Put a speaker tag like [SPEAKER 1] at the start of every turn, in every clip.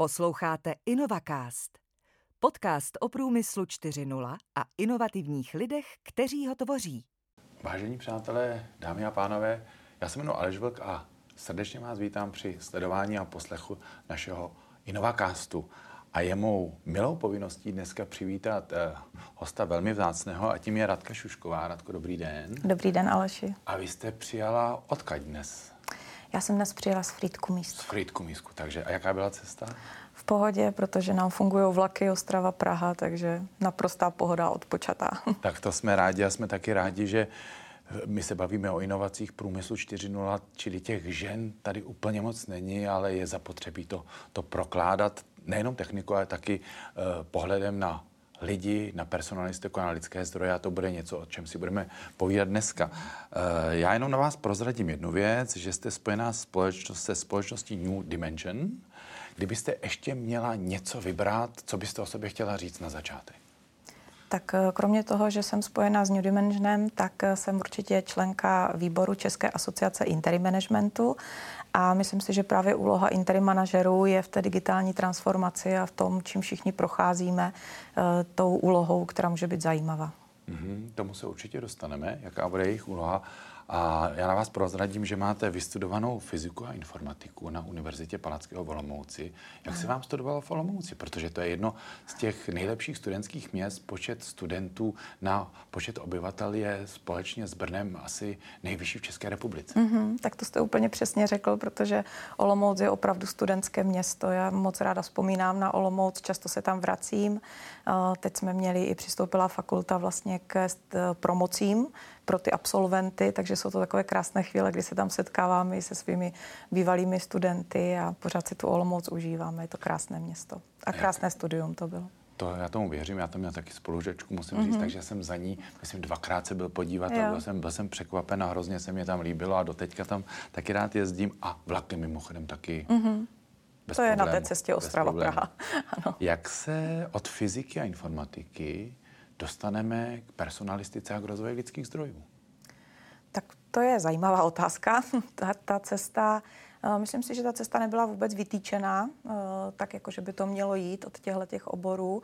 [SPEAKER 1] Posloucháte InnovaCast, podcast o průmyslu 4.0 a inovativních lidech, kteří ho tvoří.
[SPEAKER 2] Vážení přátelé, dámy a pánové, já se jmenuji Aleš Vlk a srdečně vás vítám při sledování a poslechu našeho InnovaCastu. A je mou milou povinností dneska přivítat eh, hosta velmi vzácného a tím je Radka Šušková. Radko, dobrý den.
[SPEAKER 3] Dobrý den, Aleši.
[SPEAKER 2] A vy jste přijala odkaď dnes?
[SPEAKER 3] Já jsem dnes přijela z Frýdku místku.
[SPEAKER 2] Z Frýdku místku, takže a jaká byla cesta?
[SPEAKER 3] V pohodě, protože nám fungují vlaky Ostrava, Praha, takže naprostá pohoda odpočatá.
[SPEAKER 2] Tak to jsme rádi a jsme taky rádi, že my se bavíme o inovacích průmyslu 4.0, čili těch žen tady úplně moc není, ale je zapotřebí to, to prokládat nejenom technikou, ale taky uh, pohledem na lidi, na personalistiku, na lidské zdroje a to bude něco, o čem si budeme povídat dneska. Eh, já jenom na vás prozradím jednu věc, že jste spojená společnost, se společností New Dimension. Kdybyste ještě měla něco vybrat, co byste o sobě chtěla říct na začátek?
[SPEAKER 3] Tak eh, kromě toho, že jsem spojená s New Dimensionem, tak eh, jsem určitě členka výboru České asociace interim managementu a myslím si, že právě úloha interim manažerů je v té digitální transformaci a v tom, čím všichni procházíme, eh, tou úlohou, která může být zajímavá.
[SPEAKER 2] Mm-hmm, tomu se určitě dostaneme, jaká bude jejich úloha. A já na vás prozradím, že máte vystudovanou fyziku a informatiku na Univerzitě Palackého v Olomouci. Jak se vám studovalo v Olomouci? Protože to je jedno z těch nejlepších studentských měst. Počet studentů na počet obyvatel je společně s Brnem asi nejvyšší v České republice.
[SPEAKER 3] Mm-hmm, tak to jste úplně přesně řekl, protože Olomouc je opravdu studentské město. Já moc ráda vzpomínám na Olomouc, často se tam vracím. Teď jsme měli i přistoupila fakulta vlastně k promocím pro ty absolventy, takže jsou to takové krásné chvíle, kdy se tam setkáváme i se svými bývalými studenty a pořád si tu Olomouc užíváme. Je to krásné město a krásné studium to bylo.
[SPEAKER 2] To já tomu věřím, já tam měl taky spolužečku, musím mm-hmm. říct, mhm. takže jsem za ní, myslím, dvakrát se byl podívat jo. a byl jsem, byl jsem překvapen a hrozně se mě tam líbilo a doteďka tam taky rád jezdím a vlaky mimochodem taky. Mm-hmm.
[SPEAKER 3] Bez to problému, je na té cestě Ostrava Praha.
[SPEAKER 2] ano. Jak se od fyziky a informatiky dostaneme k personalistice a k rozvoji lidských zdrojů?
[SPEAKER 3] Tak to je zajímavá otázka. ta, ta cesta, uh, myslím si, že ta cesta nebyla vůbec vytýčená, uh, tak jako, že by to mělo jít od těchto těch oborů. Uh,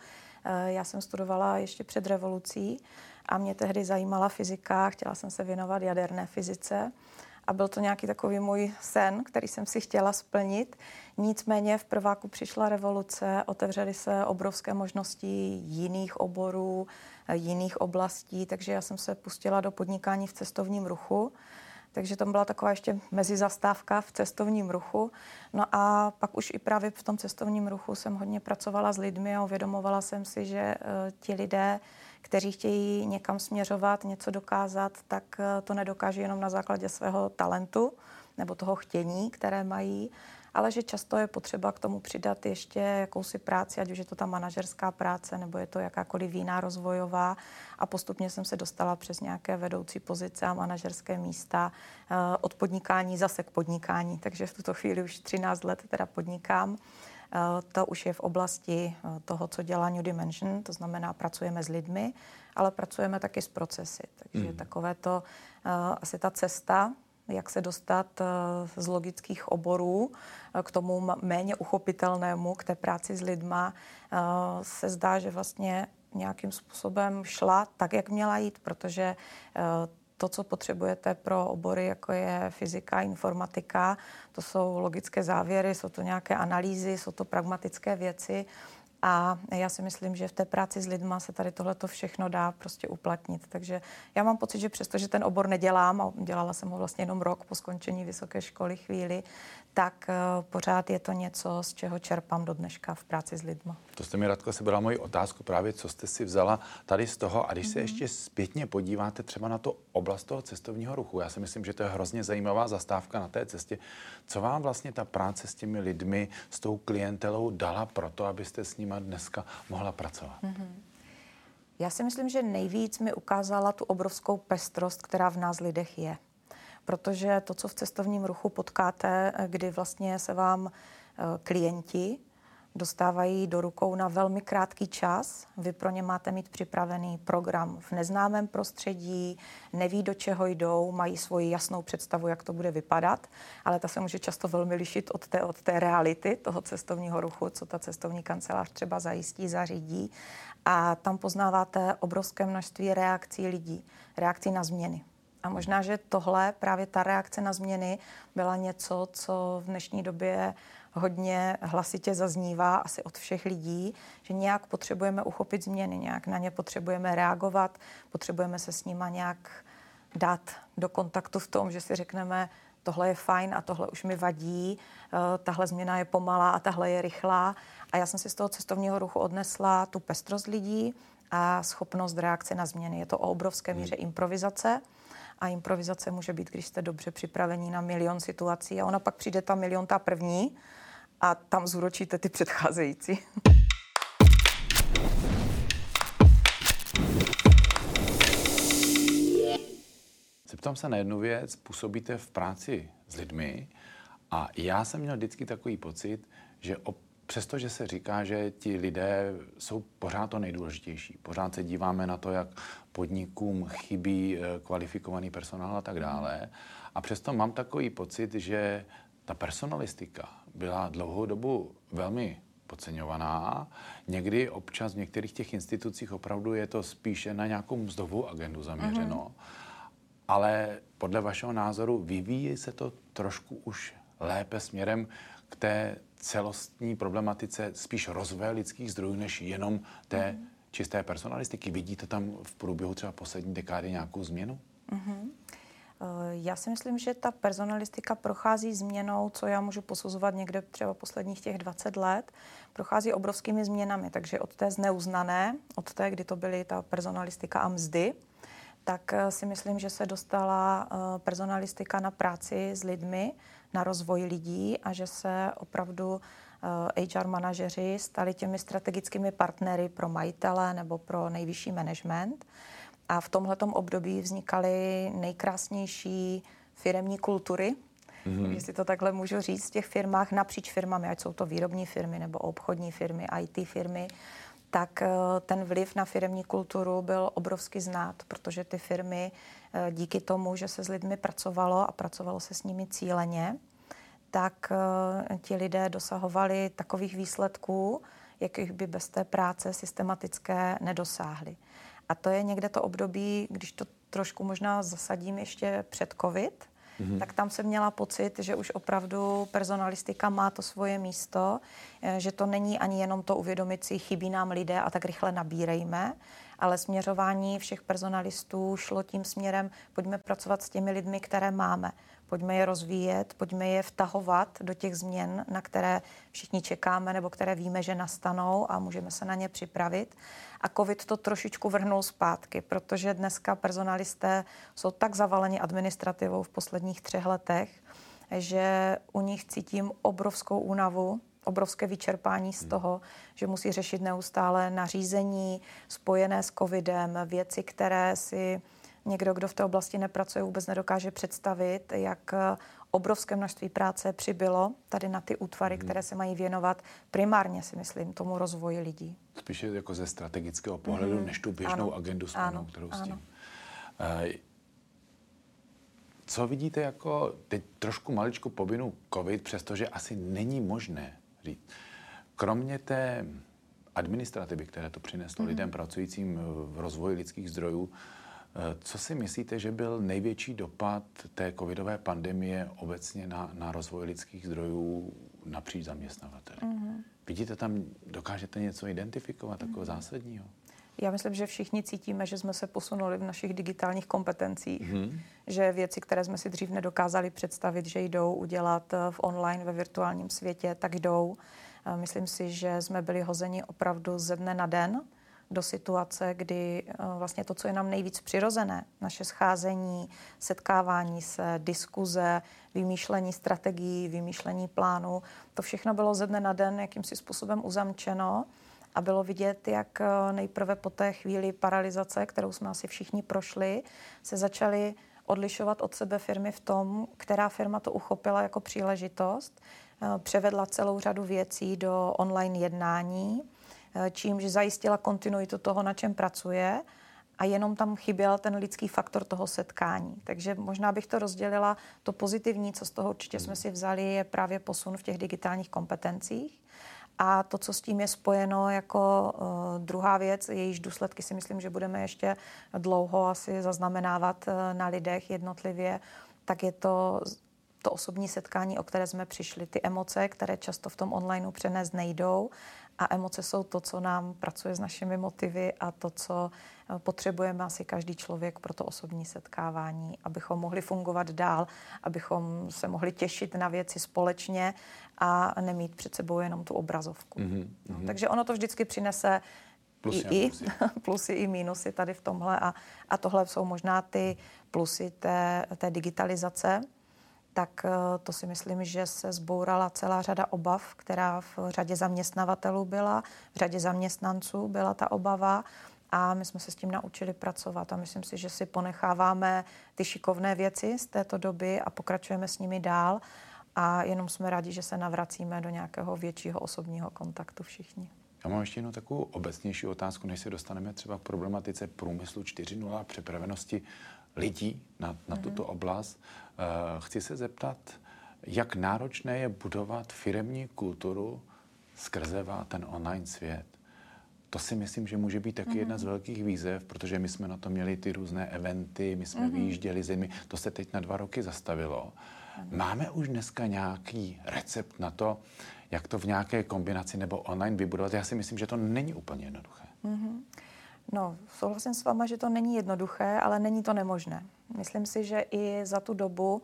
[SPEAKER 3] já jsem studovala ještě před revolucí a mě tehdy zajímala fyzika, chtěla jsem se věnovat jaderné fyzice a byl to nějaký takový můj sen, který jsem si chtěla splnit. Nicméně v prváku přišla revoluce, otevřely se obrovské možnosti jiných oborů, jiných oblastí, takže já jsem se pustila do podnikání v cestovním ruchu. Takže to byla taková ještě mezizastávka v cestovním ruchu. No a pak už i právě v tom cestovním ruchu jsem hodně pracovala s lidmi a uvědomovala jsem si, že uh, ti lidé kteří chtějí někam směřovat, něco dokázat, tak eh, to nedokáže jenom na základě svého talentu nebo toho chtění, které mají, ale že často je potřeba k tomu přidat ještě jakousi práci, ať už je to ta manažerská práce, nebo je to jakákoliv jiná rozvojová. A postupně jsem se dostala přes nějaké vedoucí pozice a manažerské místa eh, od podnikání zase k podnikání. Takže v tuto chvíli už 13 let teda podnikám. Eh, to už je v oblasti eh, toho, co dělá New Dimension, to znamená, pracujeme s lidmi, ale pracujeme taky s procesy. Takže mm. takové to eh, asi ta cesta, jak se dostat z logických oborů k tomu méně uchopitelnému, k té práci s lidma, se zdá, že vlastně nějakým způsobem šla tak, jak měla jít, protože to, co potřebujete pro obory, jako je fyzika, informatika, to jsou logické závěry, jsou to nějaké analýzy, jsou to pragmatické věci. A já si myslím, že v té práci s lidma se tady tohle všechno dá prostě uplatnit. Takže já mám pocit, že přesto, že ten obor nedělám, a dělala jsem ho vlastně jenom rok po skončení vysoké školy chvíli, tak uh, pořád je to něco, z čeho čerpám do dneška v práci s lidma.
[SPEAKER 2] To jste mi, Radko, se byla moji otázku právě, co jste si vzala tady z toho. A když mm-hmm. se mhm. ještě zpětně podíváte třeba na to oblast toho cestovního ruchu, já si myslím, že to je hrozně zajímavá zastávka na té cestě. Co vám vlastně ta práce s těmi lidmi, s tou klientelou dala pro to, abyste s nima dneska mohla pracovat? Mm-hmm.
[SPEAKER 3] Já si myslím, že nejvíc mi ukázala tu obrovskou pestrost, která v nás lidech je protože to, co v cestovním ruchu potkáte, kdy vlastně se vám eh, klienti dostávají do rukou na velmi krátký čas. Vy pro ně máte mít připravený program v neznámém prostředí, neví, do čeho jdou, mají svoji jasnou představu, jak to bude vypadat, ale ta se může často velmi lišit od té, od té reality toho cestovního ruchu, co ta cestovní kancelář třeba zajistí, zařídí. A tam poznáváte obrovské množství reakcí lidí, reakcí na změny. A možná, že tohle, právě ta reakce na změny, byla něco, co v dnešní době hodně hlasitě zaznívá asi od všech lidí, že nějak potřebujeme uchopit změny, nějak na ně potřebujeme reagovat, potřebujeme se s nima nějak dát do kontaktu v tom, že si řekneme, tohle je fajn a tohle už mi vadí, eh, tahle změna je pomalá a tahle je rychlá. A já jsem si z toho cestovního ruchu odnesla tu pestrost lidí a schopnost reakce na změny. Je to o obrovské míře improvizace a improvizace může být, když jste dobře připravení na milion situací a ona pak přijde ta milion ta první a tam zúročíte ty předcházející.
[SPEAKER 2] Zeptám se na jednu věc. Působíte v práci s lidmi a já jsem měl vždycky takový pocit, že op- přestože se říká, že ti lidé jsou pořád to nejdůležitější, pořád se díváme na to, jak podnikům chybí eh, kvalifikovaný personál a tak dále. A přesto mám takový pocit, že ta personalistika byla dlouhou dobu velmi podceňovaná. Někdy občas v některých těch institucích opravdu je to spíše na nějakou mzdovou agendu zaměřeno. Mm-hmm. Ale podle vašeho názoru vyvíjí se to trošku už lépe směrem k té celostní problematice spíš rozvoje lidských zdrojů, než jenom té mm-hmm. Čisté personalistiky. Vidíte tam v průběhu třeba poslední dekády nějakou změnu? Mm-hmm.
[SPEAKER 3] Já si myslím, že ta personalistika prochází změnou, co já můžu posuzovat někde třeba posledních těch 20 let, prochází obrovskými změnami. Takže od té zneuznané, od té, kdy to byly ta personalistika a mzdy, tak eh, si myslím, že se dostala eh, personalistika na práci s lidmi, na rozvoj lidí a že se opravdu HR manažeři stali těmi strategickými partnery pro majitele nebo pro nejvyšší management. A v tomhletom období vznikaly nejkrásnější firemní kultury, mm-hmm. jestli to takhle můžu říct, v těch firmách napříč firmami, ať jsou to výrobní firmy nebo obchodní firmy, IT firmy, tak eh, ten vliv na firmní kulturu byl obrovsky znát, protože ty firmy eh, díky tomu, že se s lidmi pracovalo a pracovalo se s nimi cíleně, tak eh, ti lidé dosahovali takových výsledků, jakých by bez té práce systematické nedosáhli. A to je někde to období, když to trošku možná zasadím ještě před COVID, mm-hmm. tak tam jsem měla pocit, že už opravdu personalistika má to svoje místo, eh, že to není ani jenom to uvědomit si, chybí nám lidé a tak rychle nabírejme, ale směřování všech personalistů šlo tím směrem, pojďme pracovat s těmi lidmi, které máme. Pojďme je rozvíjet, pojďme je vtahovat do těch změn, na které všichni čekáme nebo které víme, že nastanou a můžeme se na ně připravit. A COVID to trošičku vrhnul zpátky, protože dneska personalisté jsou tak zavaleni administrativou v posledních třech letech, že u nich cítím obrovskou únavu, obrovské vyčerpání z hmm. toho, že musí řešit neustále nařízení spojené s covidem, věci, které si někdo, kdo v té oblasti nepracuje, vůbec nedokáže představit, jak obrovské množství práce přibylo tady na ty útvary, hmm. které se mají věnovat primárně, si myslím, tomu rozvoji lidí.
[SPEAKER 2] Spíše jako ze strategického pohledu, hmm. než tu běžnou ano. agendu spojenou, kterou s tím. Ano. Uh, co vidíte jako, teď trošku maličku povinu COVID, přestože asi není možné říct, kromě té administrativy, které to přineslo mm-hmm. lidem pracujícím v rozvoji lidských zdrojů, Eh, co si myslíte, že byl největší dopad té covidové pandemie obecně na, na rozvoj lidských zdrojů napříč zaměstnavateli? Mm-hmm. Vidíte tam, dokážete něco identifikovat takového mm-hmm. zásadního?
[SPEAKER 3] Já myslím, že všichni cítíme, že jsme se posunuli v našich digitálních kompetencích, mm-hmm. že věci, které jsme si dřív nedokázali představit, že jdou udělat eh, v online, ve virtuálním světě, tak jdou. Myslím si, že jsme byli hozeni opravdu ze dne na den do situace, kdy eh, vlastně to, co je nám nejvíc přirozené, naše scházení, setkávání se, diskuze, vymýšlení strategií, vymýšlení plánů, to všechno bylo ze dne na den jakýmsi způsobem uzamčeno a bylo vidět, jak eh, nejprve po té chvíli paralizace, kterou jsme asi všichni prošli, se začaly odlišovat od sebe firmy v tom, která firma to uchopila jako příležitost, eh, převedla celou řadu věcí do online jednání, eh, čímž zajistila kontinuitu toho, na čem pracuje a jenom tam chyběl ten lidský faktor toho setkání. Takže možná bych to rozdělila. To pozitivní, co z toho určitě jsme si vzali, je právě posun v těch digitálních kompetencích. A to, co s tím je spojeno jako uh, druhá věc, jejíž důsledky si myslím, že budeme ještě dlouho asi zaznamenávat uh, na lidech jednotlivě, tak je to to osobní setkání, o které jsme přišli, ty emoce, které často v tom onlineu přenést nejdou. A emoce jsou to, co nám pracuje s našimi motivy a to, co eh, potřebujeme asi každý člověk pro to osobní setkávání, abychom mohli fungovat dál, abychom se mohli těšit na věci společně a nemít před sebou jenom tu obrazovku. Mm-hmm. No, takže ono to vždycky přinese
[SPEAKER 2] plusy
[SPEAKER 3] i,
[SPEAKER 2] i, plusy.
[SPEAKER 3] plusy i mínusy tady v tomhle a, a tohle jsou možná ty plusy té, té digitalizace, tak eh, to si myslím, že se zbourala celá řada obav, která v řadě zaměstnavatelů byla, v řadě zaměstnanců byla ta obava. A my jsme se s tím naučili pracovat. A myslím si, že si ponecháváme ty šikovné věci z této doby a pokračujeme s nimi dál. A jenom jsme rádi, že se navracíme do nějakého většího osobního kontaktu všichni.
[SPEAKER 2] Já mám ještě jednu takovou obecnější otázku, než se dostaneme třeba k problematice průmyslu 4.0 a připravenosti lidí na, na mm-hmm. tuto oblast. Uh, chci se zeptat, jak náročné je budovat firemní kulturu skrze ten online svět. To si myslím, že může být taky mm-hmm. jedna z velkých výzev, protože my jsme na to měli ty různé eventy, my jsme mm-hmm. vyjížděli zemi, to se teď na dva roky zastavilo. Mm-hmm. Máme už dneska nějaký recept na to, jak to v nějaké kombinaci nebo online vybudovat? Já si myslím, že to není úplně jednoduché. Mm-hmm.
[SPEAKER 3] No, souhlasím s váma, že to není jednoduché, ale není to nemožné. Myslím si, že i za tu dobu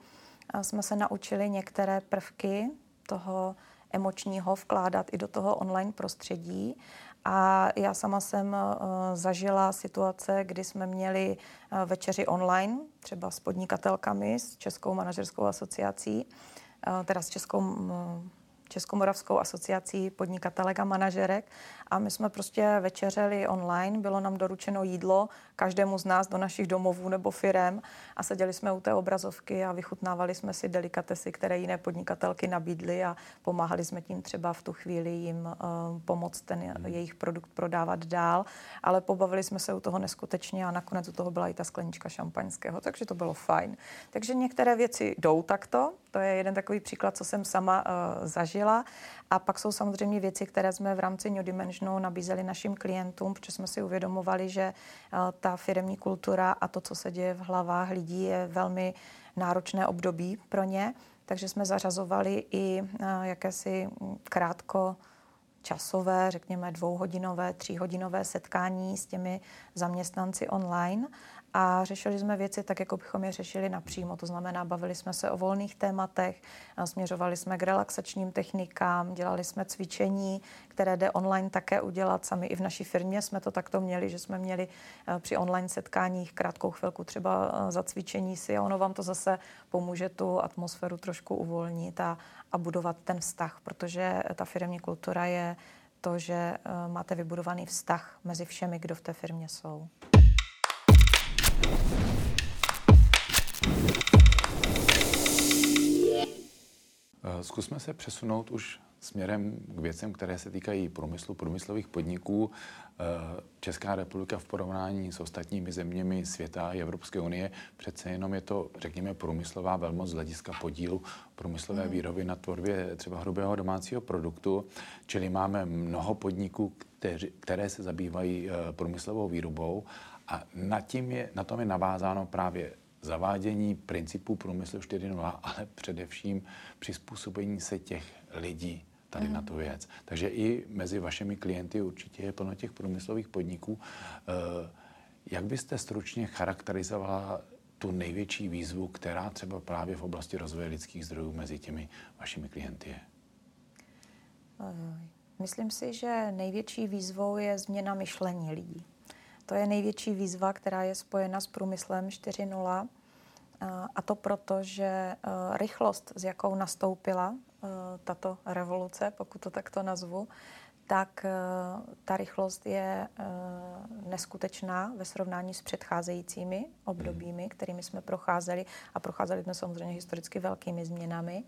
[SPEAKER 3] jsme se naučili některé prvky toho emočního vkládat i do toho online prostředí. A já sama jsem zažila situace, kdy jsme měli večeři online, třeba s podnikatelkami, s Českou manažerskou asociací, teda s Českou Českomoravskou asociací podnikatelek a manažerek a my jsme prostě večeřeli online, bylo nám doručeno jídlo každému z nás do našich domovů nebo firem a seděli jsme u té obrazovky a vychutnávali jsme si delikatesy, které jiné podnikatelky nabídly a pomáhali jsme tím třeba v tu chvíli jim uh, pomoct ten hmm. jejich produkt prodávat dál, ale pobavili jsme se u toho neskutečně a nakonec u toho byla i ta sklenička šampaňského, takže to bylo fajn. Takže některé věci jdou takto, to je jeden takový příklad, co jsem sama uh, zažila. A pak jsou samozřejmě věci, které jsme v rámci New Dimensionu nabízeli našim klientům, protože jsme si uvědomovali, že uh, ta firemní kultura a to, co se děje v hlavách lidí, je velmi náročné období pro ně. Takže jsme zařazovali i uh, jakési krátko časové, řekněme dvouhodinové, tříhodinové setkání s těmi zaměstnanci online a řešili jsme věci tak, jako bychom je řešili napřímo. To znamená, bavili jsme se o volných tématech, směřovali jsme k relaxačním technikám, dělali jsme cvičení, které jde online také udělat. Sami i v naší firmě jsme to takto měli, že jsme měli eh, při online setkáních krátkou chvilku třeba eh, za cvičení si a ono vám to zase pomůže tu atmosféru trošku uvolnit a, a budovat ten vztah, protože ta firmní kultura je to, že eh, máte vybudovaný vztah mezi všemi, kdo v té firmě jsou.
[SPEAKER 2] Eh, zkusme se přesunout už směrem k věcem, které se týkají průmyslu, průmyslových podniků. Eh, Česká republika v porovnání s ostatními zeměmi světa a Evropské unie přece jenom je to, řekněme, průmyslová velmoc z hlediska podílu průmyslové mhm. výroby na tvorbě třeba hrubého domácího produktu. Čili máme mnoho podniků, které se zabývají eh, průmyslovou výrobou a na, tím je, na tom je navázáno právě zavádění principů průmyslu 4.0, ale především přizpůsobení se těch lidí tady mm. na tu věc. Takže i mezi vašimi klienty určitě je plno těch průmyslových podniků. Eh, jak byste stručně charakterizovala tu největší výzvu, která třeba právě v oblasti rozvoje lidských zdrojů mezi těmi vašimi klienty je?
[SPEAKER 3] Eh, myslím si, že největší výzvou je změna myšlení lidí. To je největší výzva, která je spojena s průmyslem 4.0. A to proto, že e, rychlost, s jakou nastoupila e, tato revoluce, pokud to takto nazvu, tak ta rychlost je neskutečná ve srovnání s předcházejícími obdobími, kterými jsme procházeli a procházeli jsme samozřejmě historicky velkými změnami.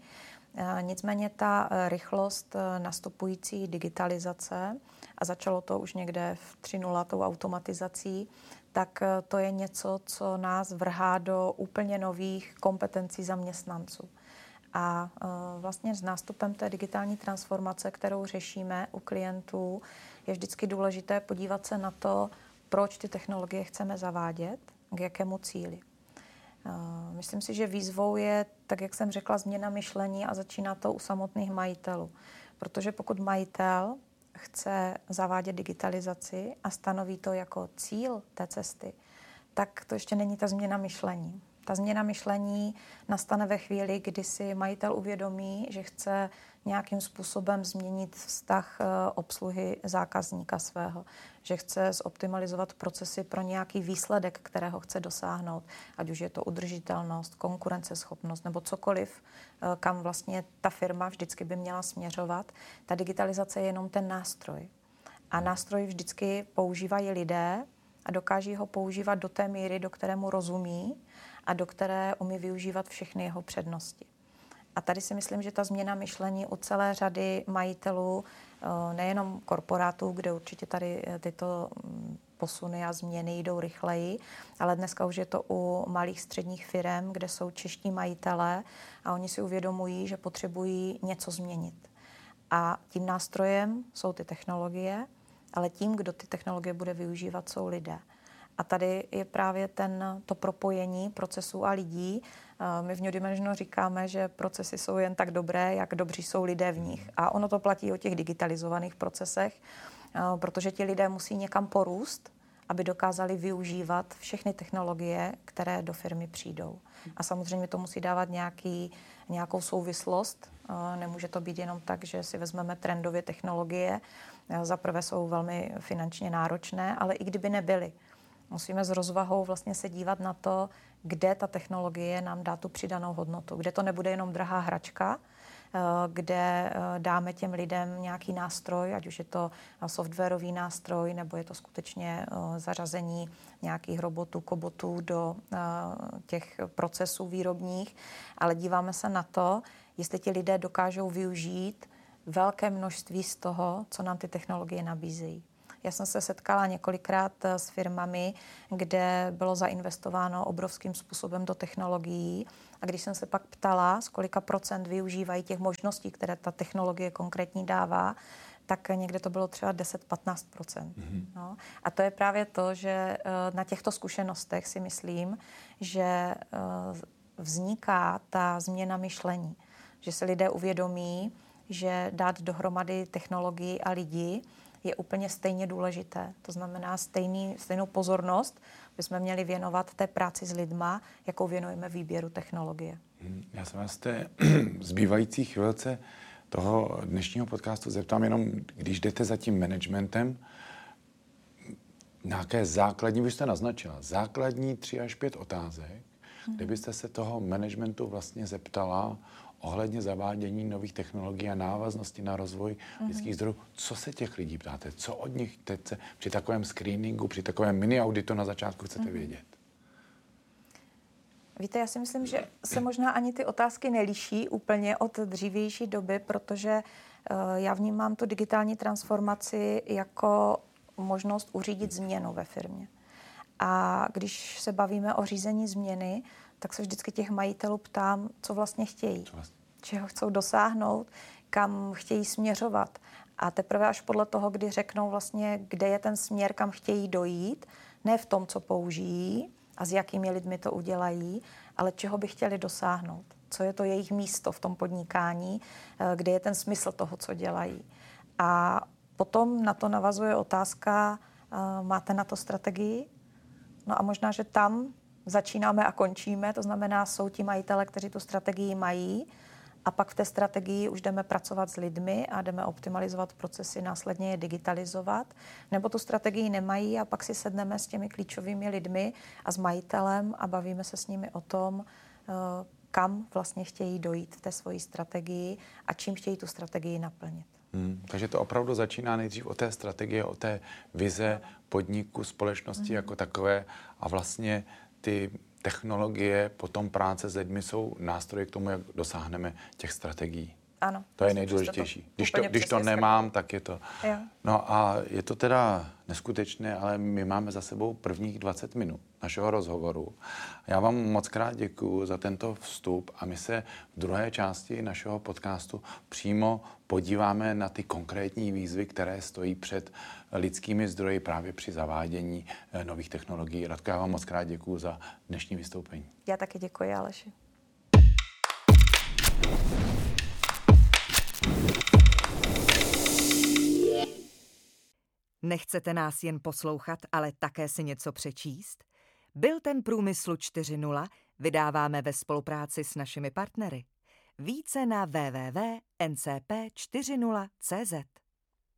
[SPEAKER 3] Nicméně ta rychlost nastupující digitalizace, a začalo to už někde v 3.0 tou automatizací, tak to je něco, co nás vrhá do úplně nových kompetencí zaměstnanců. A vlastně s nástupem té digitální transformace, kterou řešíme u klientů, je vždycky důležité podívat se na to, proč ty technologie chceme zavádět, k jakému cíli. Myslím si, že výzvou je, tak jak jsem řekla, změna myšlení a začíná to u samotných majitelů. Protože pokud majitel chce zavádět digitalizaci a stanoví to jako cíl té cesty, tak to ještě není ta změna myšlení. Ta změna myšlení nastane ve chvíli, kdy si majitel uvědomí, že chce nějakým způsobem změnit vztah eh, obsluhy zákazníka svého, že chce zoptimalizovat procesy pro nějaký výsledek, kterého chce dosáhnout, ať už je to udržitelnost, konkurenceschopnost nebo cokoliv, eh, kam vlastně ta firma vždycky by měla směřovat. Ta digitalizace je jenom ten nástroj. A nástroj vždycky používají lidé a dokáží ho používat do té míry, do kterému rozumí a do které umí využívat všechny jeho přednosti. A tady si myslím, že ta změna myšlení u celé řady majitelů, eh, nejenom korporátů, kde určitě tady eh, tyto mm, posuny a změny jdou rychleji, ale dneska už je to u malých středních firm, kde jsou čeští majitelé a oni si uvědomují, že potřebují něco změnit. A tím nástrojem jsou ty technologie, ale tím, kdo ty technologie bude využívat, jsou lidé. A tady je právě ten, to propojení procesů a lidí. My v New Dimensionu říkáme, že procesy jsou jen tak dobré, jak dobří jsou lidé v nich. A ono to platí o těch digitalizovaných procesech, protože ti lidé musí někam porůst, aby dokázali využívat všechny technologie, které do firmy přijdou. A samozřejmě to musí dávat nějaký, nějakou souvislost. Nemůže to být jenom tak, že si vezmeme trendově technologie. Za prvé jsou velmi finančně náročné, ale i kdyby nebyly, Musíme s rozvahou vlastně se dívat na to, kde ta technologie nám dá tu přidanou hodnotu, kde to nebude jenom drahá hračka, eh, kde eh, dáme těm lidem nějaký nástroj, ať už je to softwarový nástroj, nebo je to skutečně eh, zařazení nějakých robotů, kobotů do těch procesů výrobních, ale díváme se na to, jestli ti lidé dokážou využít velké množství z toho, co nám ty technologie nabízejí. Já jsem se setkala několikrát eh, s firmami, kde bylo zainvestováno obrovským způsobem do technologií. A když jsem se pak ptala, z kolika procent využívají těch možností, které ta technologie konkrétní dává, tak někde to bylo třeba 10-15 mm-hmm. no. A to je právě to, že eh, na těchto zkušenostech si myslím, že eh, vzniká ta změna myšlení. Že se lidé uvědomí, že dát dohromady technologii a lidi je úplně stejně důležité. To znamená stejný, stejnou pozornost bychom měli věnovat té práci s lidma, jakou věnujeme výběru technologie.
[SPEAKER 2] Hmm, já se vás té zbývající chvilce toho dnešního podcastu zeptám jenom, když jdete za tím managementem, nějaké základní, vy jste naznačila, základní tři až pět otázek, hmm. kdybyste se toho managementu vlastně zeptala ohledně zavádění nových technologií a návaznosti na rozvoj mm-hmm. lidských zdrojů. Co se těch lidí ptáte? Co od nich teď se při takovém screeningu, při takovém mini auditu na začátku chcete mm-hmm. vědět?
[SPEAKER 3] Víte, já si myslím, že se možná ani ty otázky neliší úplně od dřívější doby, protože uh, já vnímám tu digitální transformaci jako možnost uřídit změnu ve firmě. A když se bavíme o řízení změny, tak se vždycky těch majitelů ptám, co vlastně chtějí, co vlastně? čeho chcou dosáhnout, kam chtějí směřovat. A teprve až podle toho, kdy řeknou vlastně, kde je ten směr, kam chtějí dojít, ne v tom, co použijí a s jakými lidmi to udělají, ale čeho by chtěli dosáhnout. Co je to jejich místo v tom podnikání, eh, kde je ten smysl toho, co dělají. A potom na to navazuje otázka, eh, máte na to strategii? No a možná, že tam začínáme a končíme, to znamená, jsou ti majitele, kteří tu strategii mají, a pak v té strategii už jdeme pracovat s lidmi a jdeme optimalizovat procesy, následně je digitalizovat, nebo tu strategii nemají a pak si sedneme s těmi klíčovými lidmi a s majitelem a bavíme se s nimi o tom, eh, kam vlastně chtějí dojít v té svoji strategii a čím chtějí tu strategii naplnit.
[SPEAKER 2] Hmm, takže to opravdu začíná nejdřív o té strategie, o té vize podniku, společnosti hmm. jako takové a vlastně ty technologie, potom práce s lidmi jsou nástroje k tomu, jak dosáhneme těch strategií.
[SPEAKER 3] Ano.
[SPEAKER 2] To je nejdůležitější. Když to, když to nemám, tak je to. Jo. No a je to teda neskutečné, ale my máme za sebou prvních 20 minut našeho rozhovoru. Já vám moc krát děkuji za tento vstup a my se v druhé části našeho podcastu přímo podíváme na ty konkrétní výzvy, které stojí před lidskými zdroji právě při zavádění eh, nových technologií. Radko, já vám moc krát děkuji za dnešní vystoupení.
[SPEAKER 3] Já taky děkuji, Aleši.
[SPEAKER 1] Nechcete nás jen poslouchat, ale také si něco přečíst? Byl ten Průmyslu 4.0 vydáváme ve spolupráci s našimi partnery. Více na www.ncp40.cz